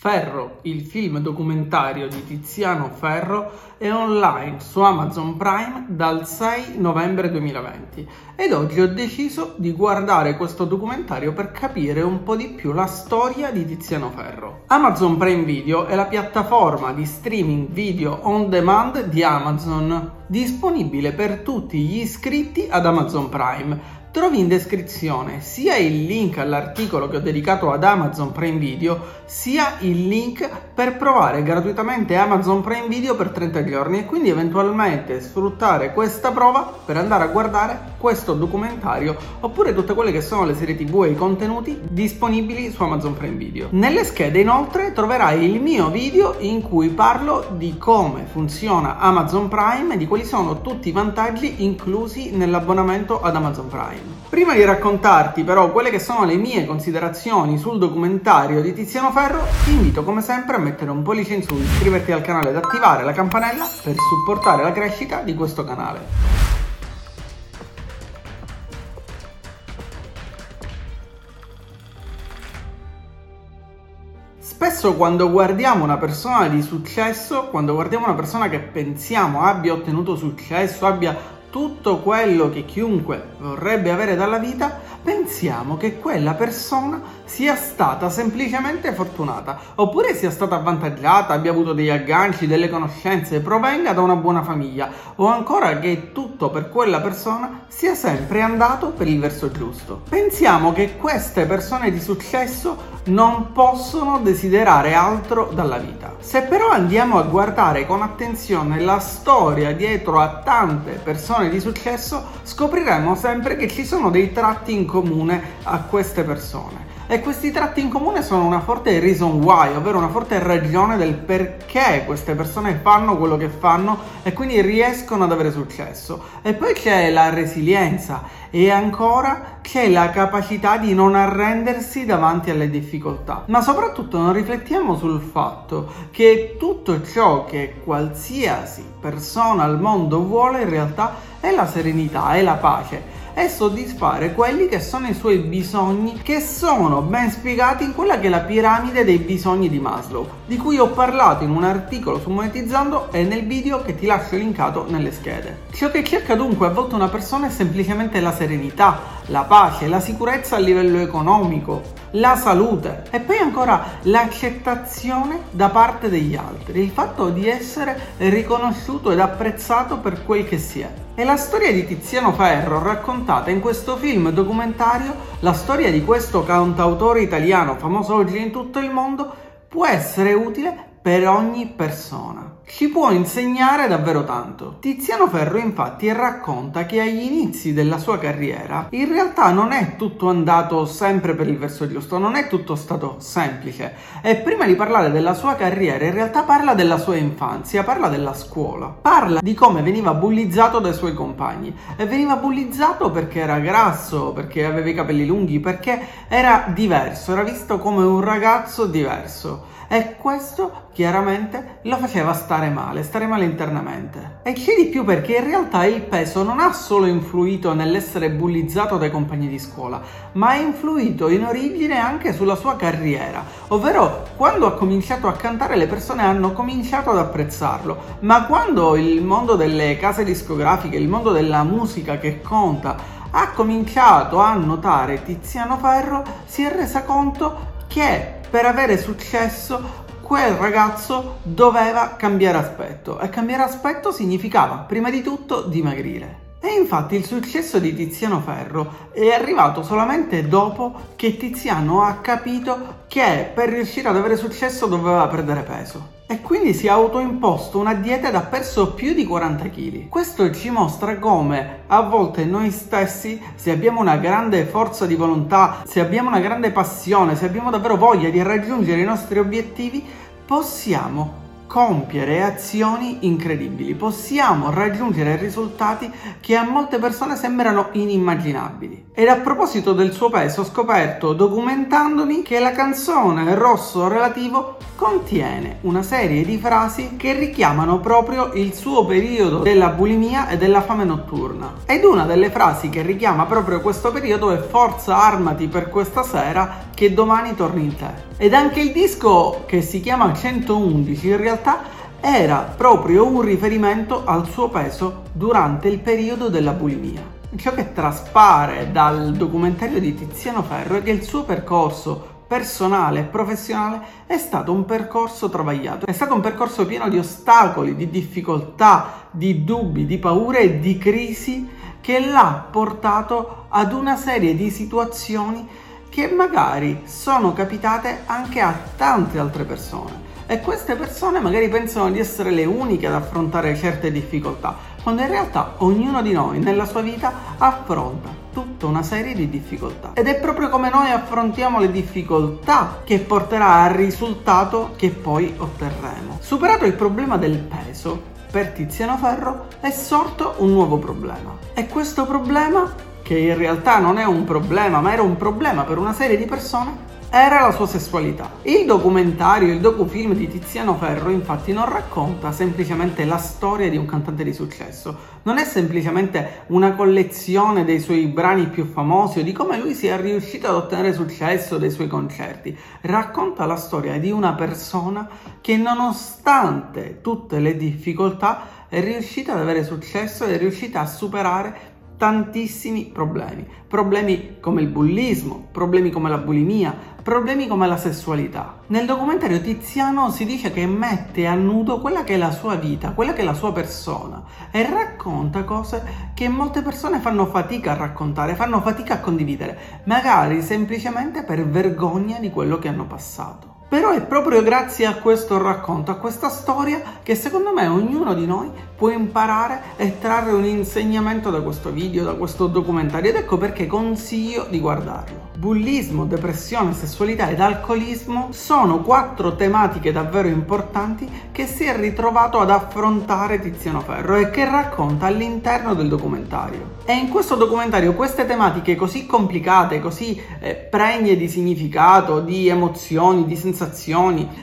Ferro, il film documentario di Tiziano Ferro, è online su Amazon Prime dal 6 novembre 2020 ed oggi ho deciso di guardare questo documentario per capire un po' di più la storia di Tiziano Ferro. Amazon Prime Video è la piattaforma di streaming video on demand di Amazon, disponibile per tutti gli iscritti ad Amazon Prime Trovi in descrizione sia il link all'articolo che ho dedicato ad Amazon Prime Video, sia il link per provare gratuitamente Amazon Prime Video per 30 giorni e quindi eventualmente sfruttare questa prova per andare a guardare questo documentario oppure tutte quelle che sono le serie tv e i contenuti disponibili su Amazon Prime Video. Nelle schede inoltre troverai il mio video in cui parlo di come funziona Amazon Prime e di quali sono tutti i vantaggi inclusi nell'abbonamento ad Amazon Prime. Prima di raccontarti però quelle che sono le mie considerazioni sul documentario di Tiziano Ferro, ti invito come sempre a mettere un pollice in su, iscriverti al canale ed attivare la campanella per supportare la crescita di questo canale. Spesso quando guardiamo una persona di successo, quando guardiamo una persona che pensiamo abbia ottenuto successo, abbia tutto quello che chiunque vorrebbe avere dalla vita, pensiamo che quella persona sia stata semplicemente fortunata, oppure sia stata avvantaggiata, abbia avuto degli agganci, delle conoscenze, provenga da una buona famiglia, o ancora che tutto per quella persona sia sempre andato per il verso giusto. Pensiamo che queste persone di successo non possono desiderare altro dalla vita. Se però andiamo a guardare con attenzione la storia dietro a tante persone di successo, scopriremo sempre che ci sono dei tratti in comune a queste persone. E questi tratti in comune sono una forte reason why, ovvero una forte ragione del perché queste persone fanno quello che fanno e quindi riescono ad avere successo. E poi c'è la resilienza e ancora c'è la capacità di non arrendersi davanti alle difficoltà. Ma soprattutto non riflettiamo sul fatto che tutto ciò che qualsiasi persona al mondo vuole in realtà è la serenità, è la pace e soddisfare quelli che sono i suoi bisogni che sono ben spiegati in quella che è la piramide dei bisogni di Maslow, di cui ho parlato in un articolo su Monetizzando e nel video che ti lascio linkato nelle schede. Ciò che cerca dunque a volte una persona è semplicemente la serenità, la pace, la sicurezza a livello economico, la salute e poi ancora l'accettazione da parte degli altri, il fatto di essere riconosciuto ed apprezzato per quel che si è. E la storia di Tiziano Ferro raccontata in questo film documentario, la storia di questo cantautore italiano famoso oggi in tutto il mondo, può essere utile per ogni persona. Ci può insegnare davvero tanto. Tiziano Ferro infatti racconta che agli inizi della sua carriera in realtà non è tutto andato sempre per il verso giusto, non è tutto stato semplice. E prima di parlare della sua carriera in realtà parla della sua infanzia, parla della scuola, parla di come veniva bullizzato dai suoi compagni. E veniva bullizzato perché era grasso, perché aveva i capelli lunghi, perché era diverso, era visto come un ragazzo diverso e questo chiaramente lo faceva stare male, stare male internamente. E c'è di più? Perché in realtà il peso non ha solo influito nell'essere bullizzato dai compagni di scuola, ma ha influito in origine anche sulla sua carriera, ovvero quando ha cominciato a cantare le persone hanno cominciato ad apprezzarlo, ma quando il mondo delle case discografiche, il mondo della musica che conta, ha cominciato a notare Tiziano Ferro, si è resa conto che per avere successo quel ragazzo doveva cambiare aspetto e cambiare aspetto significava prima di tutto dimagrire. E infatti il successo di Tiziano Ferro è arrivato solamente dopo che Tiziano ha capito che per riuscire ad avere successo doveva perdere peso e quindi si è autoimposto una dieta ed ha perso più di 40 kg. Questo ci mostra come a volte noi stessi, se abbiamo una grande forza di volontà, se abbiamo una grande passione, se abbiamo davvero voglia di raggiungere i nostri obiettivi, possiamo compiere azioni incredibili, possiamo raggiungere risultati che a molte persone sembrano inimmaginabili. Ed a proposito del suo peso ho scoperto documentandomi che la canzone Rosso Relativo contiene una serie di frasi che richiamano proprio il suo periodo della bulimia e della fame notturna. Ed una delle frasi che richiama proprio questo periodo è Forza armati per questa sera che domani torni in te. Ed anche il disco che si chiama 111 in realtà era proprio un riferimento al suo peso durante il periodo della bulimia. Ciò che traspare dal documentario di Tiziano Ferro è che il suo percorso personale e professionale è stato un percorso travagliato, è stato un percorso pieno di ostacoli, di difficoltà, di dubbi, di paure e di crisi che l'ha portato ad una serie di situazioni che magari sono capitate anche a tante altre persone e queste persone magari pensano di essere le uniche ad affrontare certe difficoltà, quando in realtà ognuno di noi nella sua vita affronta tutta una serie di difficoltà. Ed è proprio come noi affrontiamo le difficoltà che porterà al risultato che poi otterremo. Superato il problema del peso, per Tiziano Ferro è sorto un nuovo problema. E questo problema, che in realtà non è un problema, ma era un problema per una serie di persone, era la sua sessualità. Il documentario, il docufilm di Tiziano Ferro infatti non racconta semplicemente la storia di un cantante di successo, non è semplicemente una collezione dei suoi brani più famosi o di come lui sia riuscito ad ottenere successo dai suoi concerti, racconta la storia di una persona che nonostante tutte le difficoltà è riuscita ad avere successo è riuscita a superare tantissimi problemi, problemi come il bullismo, problemi come la bulimia, problemi come la sessualità. Nel documentario Tiziano si dice che mette a nudo quella che è la sua vita, quella che è la sua persona e racconta cose che molte persone fanno fatica a raccontare, fanno fatica a condividere, magari semplicemente per vergogna di quello che hanno passato. Però è proprio grazie a questo racconto, a questa storia, che secondo me ognuno di noi può imparare e trarre un insegnamento da questo video, da questo documentario ed ecco perché consiglio di guardarlo. Bullismo, depressione, sessualità ed alcolismo sono quattro tematiche davvero importanti che si è ritrovato ad affrontare Tiziano Ferro e che racconta all'interno del documentario. E in questo documentario queste tematiche così complicate, così eh, pregne di significato, di emozioni, di sensazioni,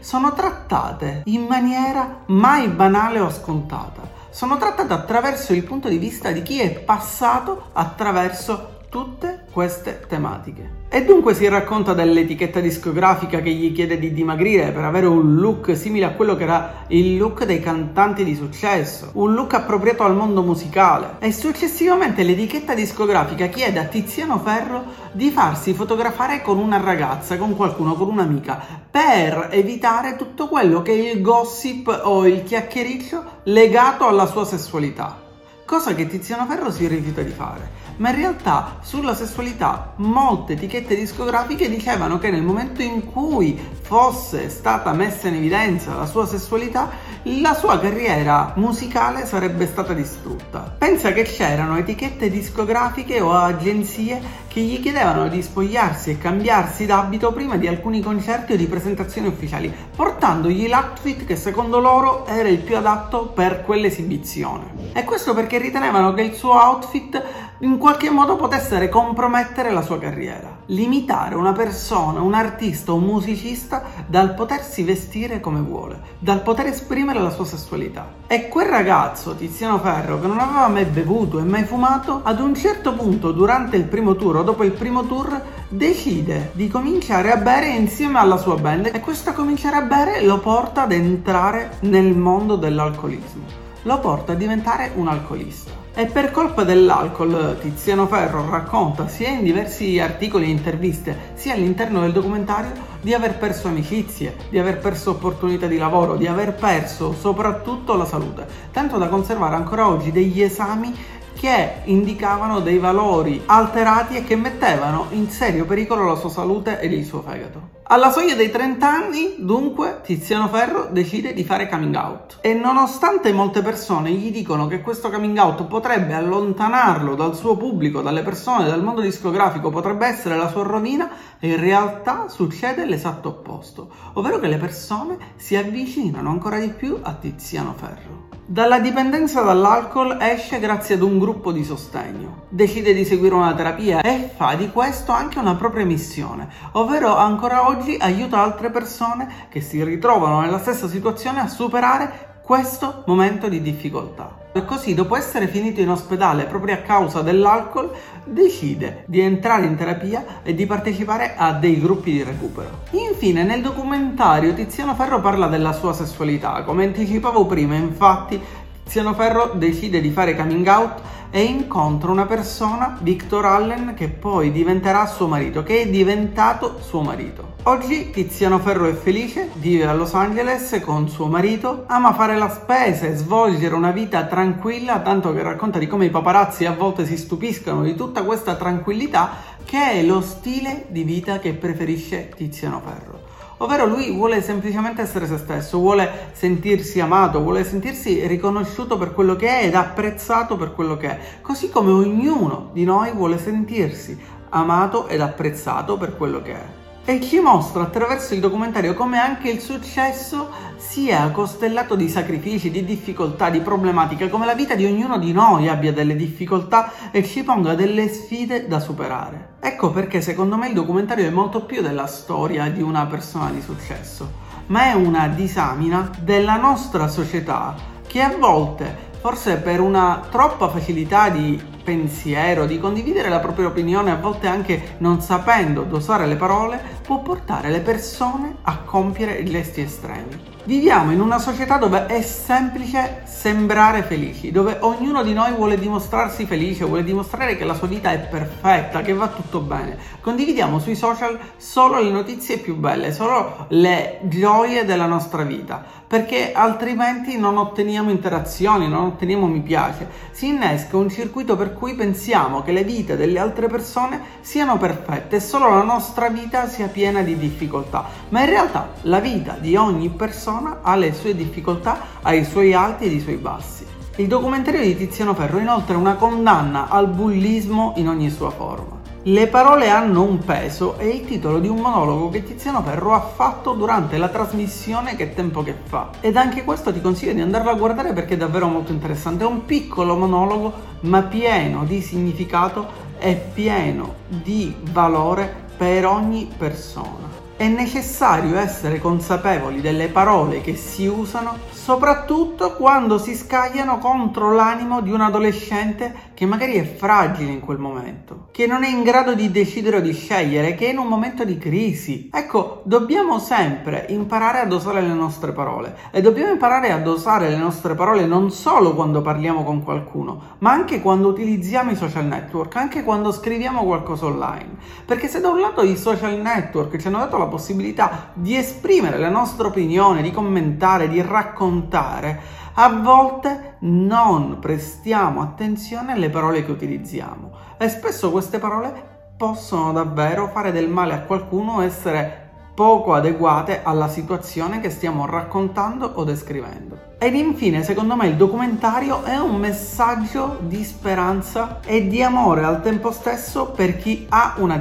sono trattate in maniera mai banale o scontata. Sono trattate attraverso il punto di vista di chi è passato attraverso tutte queste tematiche. E dunque si racconta dell'etichetta discografica che gli chiede di dimagrire per avere un look simile a quello che era il look dei cantanti di successo, un look appropriato al mondo musicale. E successivamente l'etichetta discografica chiede a Tiziano Ferro di farsi fotografare con una ragazza, con qualcuno, con un'amica, per evitare tutto quello che è il gossip o il chiacchiericcio legato alla sua sessualità. Cosa che Tiziano Ferro si rifiuta di fare ma in realtà sulla sessualità molte etichette discografiche dicevano che nel momento in cui fosse stata messa in evidenza la sua sessualità, la sua carriera musicale sarebbe stata distrutta. Pensa che c'erano etichette discografiche o agenzie che gli chiedevano di spogliarsi e cambiarsi d'abito prima di alcuni concerti o di presentazioni ufficiali, portandogli l'outfit che secondo loro era il più adatto per quell'esibizione. E questo perché ritenevano che il suo outfit in qualche modo potesse compromettere la sua carriera. Limitare una persona, un artista, un musicista dal potersi vestire come vuole, dal poter esprimere la sua sessualità. E quel ragazzo, Tiziano Ferro, che non aveva mai bevuto e mai fumato, ad un certo punto durante il primo tour o dopo il primo tour decide di cominciare a bere insieme alla sua band e questo cominciare a bere lo porta ad entrare nel mondo dell'alcolismo lo porta a diventare un alcolista. E per colpa dell'alcol Tiziano Ferro racconta sia in diversi articoli e interviste, sia all'interno del documentario, di aver perso amicizie, di aver perso opportunità di lavoro, di aver perso soprattutto la salute, tanto da conservare ancora oggi degli esami che indicavano dei valori alterati e che mettevano in serio pericolo la sua salute ed il suo fegato. Alla soglia dei 30 anni, dunque, Tiziano Ferro decide di fare coming out. E nonostante molte persone gli dicono che questo coming out potrebbe allontanarlo dal suo pubblico, dalle persone, dal mondo discografico, potrebbe essere la sua rovina, in realtà succede l'esatto opposto, ovvero che le persone si avvicinano ancora di più a Tiziano Ferro. Dalla dipendenza dall'alcol esce grazie ad un gruppo di sostegno. Decide di seguire una terapia e fa di questo anche una propria missione, ovvero ancora oggi aiuta altre persone che si ritrovano nella stessa situazione a superare questo momento di difficoltà. E così, dopo essere finito in ospedale proprio a causa dell'alcol, decide di entrare in terapia e di partecipare a dei gruppi di recupero. Infine, nel documentario Tiziano Ferro parla della sua sessualità. Come anticipavo prima, infatti, Tiziano Ferro decide di fare coming out e incontra una persona, Victor Allen, che poi diventerà suo marito, che è diventato suo marito. Oggi Tiziano Ferro è felice, vive a Los Angeles con suo marito, ama fare la spesa e svolgere una vita tranquilla, tanto che racconta di come i paparazzi a volte si stupiscono di tutta questa tranquillità che è lo stile di vita che preferisce Tiziano Ferro ovvero lui vuole semplicemente essere se stesso, vuole sentirsi amato, vuole sentirsi riconosciuto per quello che è ed apprezzato per quello che è, così come ognuno di noi vuole sentirsi amato ed apprezzato per quello che è e ci mostra attraverso il documentario come anche il successo sia costellato di sacrifici, di difficoltà, di problematiche, come la vita di ognuno di noi abbia delle difficoltà e ci ponga delle sfide da superare. Ecco perché secondo me il documentario è molto più della storia di una persona di successo, ma è una disamina della nostra società che a volte forse per una troppa facilità di pensiero, di condividere la propria opinione, a volte anche non sapendo dosare le parole, può portare le persone a compiere gesti estremi. Viviamo in una società dove è semplice sembrare felici, dove ognuno di noi vuole dimostrarsi felice, vuole dimostrare che la sua vita è perfetta, che va tutto bene. Condividiamo sui social solo le notizie più belle, solo le gioie della nostra vita, perché altrimenti non otteniamo interazioni, non otteniamo mi piace. Si innesca un circuito per cui pensiamo che le vite delle altre persone siano perfette e solo la nostra vita sia piena di difficoltà, ma in realtà la vita di ogni persona ha le sue difficoltà, ha i suoi alti e i suoi bassi. Il documentario di Tiziano Ferro inoltre una condanna al bullismo in ogni sua forma. Le parole hanno un peso è il titolo di un monologo che Tiziano Ferro ha fatto durante la trasmissione Che tempo che fa. Ed anche questo ti consiglio di andarlo a guardare perché è davvero molto interessante. È un piccolo monologo ma pieno di significato e pieno di valore per ogni persona. È necessario essere consapevoli delle parole che si usano soprattutto quando si scagliano contro l'animo di un adolescente che magari è fragile in quel momento, che non è in grado di decidere o di scegliere, che è in un momento di crisi. Ecco, dobbiamo sempre imparare a dosare le nostre parole e dobbiamo imparare a dosare le nostre parole non solo quando parliamo con qualcuno, ma anche quando utilizziamo i social network, anche quando scriviamo qualcosa online. Perché se da un lato i social network ci hanno dato la possibilità di esprimere la nostra opinione, di commentare, di raccontare, a volte non prestiamo attenzione alle parole che utilizziamo e spesso queste parole possono davvero fare del male a qualcuno, essere poco adeguate alla situazione che stiamo raccontando o descrivendo. Ed infine, secondo me, il documentario è un messaggio di speranza e di amore al tempo stesso per chi ha una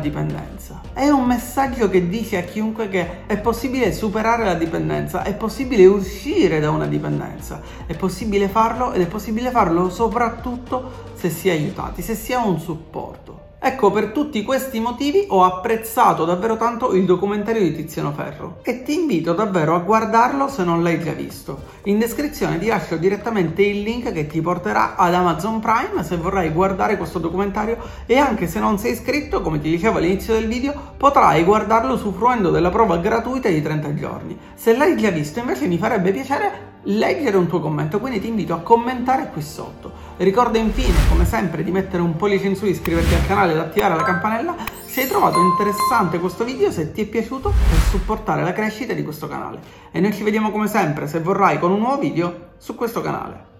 dipendenza. È un messaggio che dice a chiunque che è possibile superare la dipendenza, è possibile uscire da una dipendenza, è possibile farlo ed è possibile farlo soprattutto se si è aiutati, se si ha un supporto. Ecco, per tutti questi motivi ho apprezzato davvero tanto il documentario di Tiziano Ferro e ti invito davvero a guardarlo se non l'hai già visto. In descrizione ti lascio direttamente il link che ti porterà ad Amazon Prime se vorrai guardare questo documentario e anche se non sei iscritto, come ti dicevo all'inizio del video, potrai guardarlo usufruendo della prova gratuita di 30 giorni. Se l'hai già visto invece mi farebbe piacere leggere un tuo commento, quindi ti invito a commentare qui sotto. Ricorda infine, come sempre, di mettere un pollice in su, iscriverti al canale ed attivare la campanella se hai trovato interessante questo video, se ti è piaciuto, per supportare la crescita di questo canale. E noi ci vediamo come sempre, se vorrai, con un nuovo video su questo canale.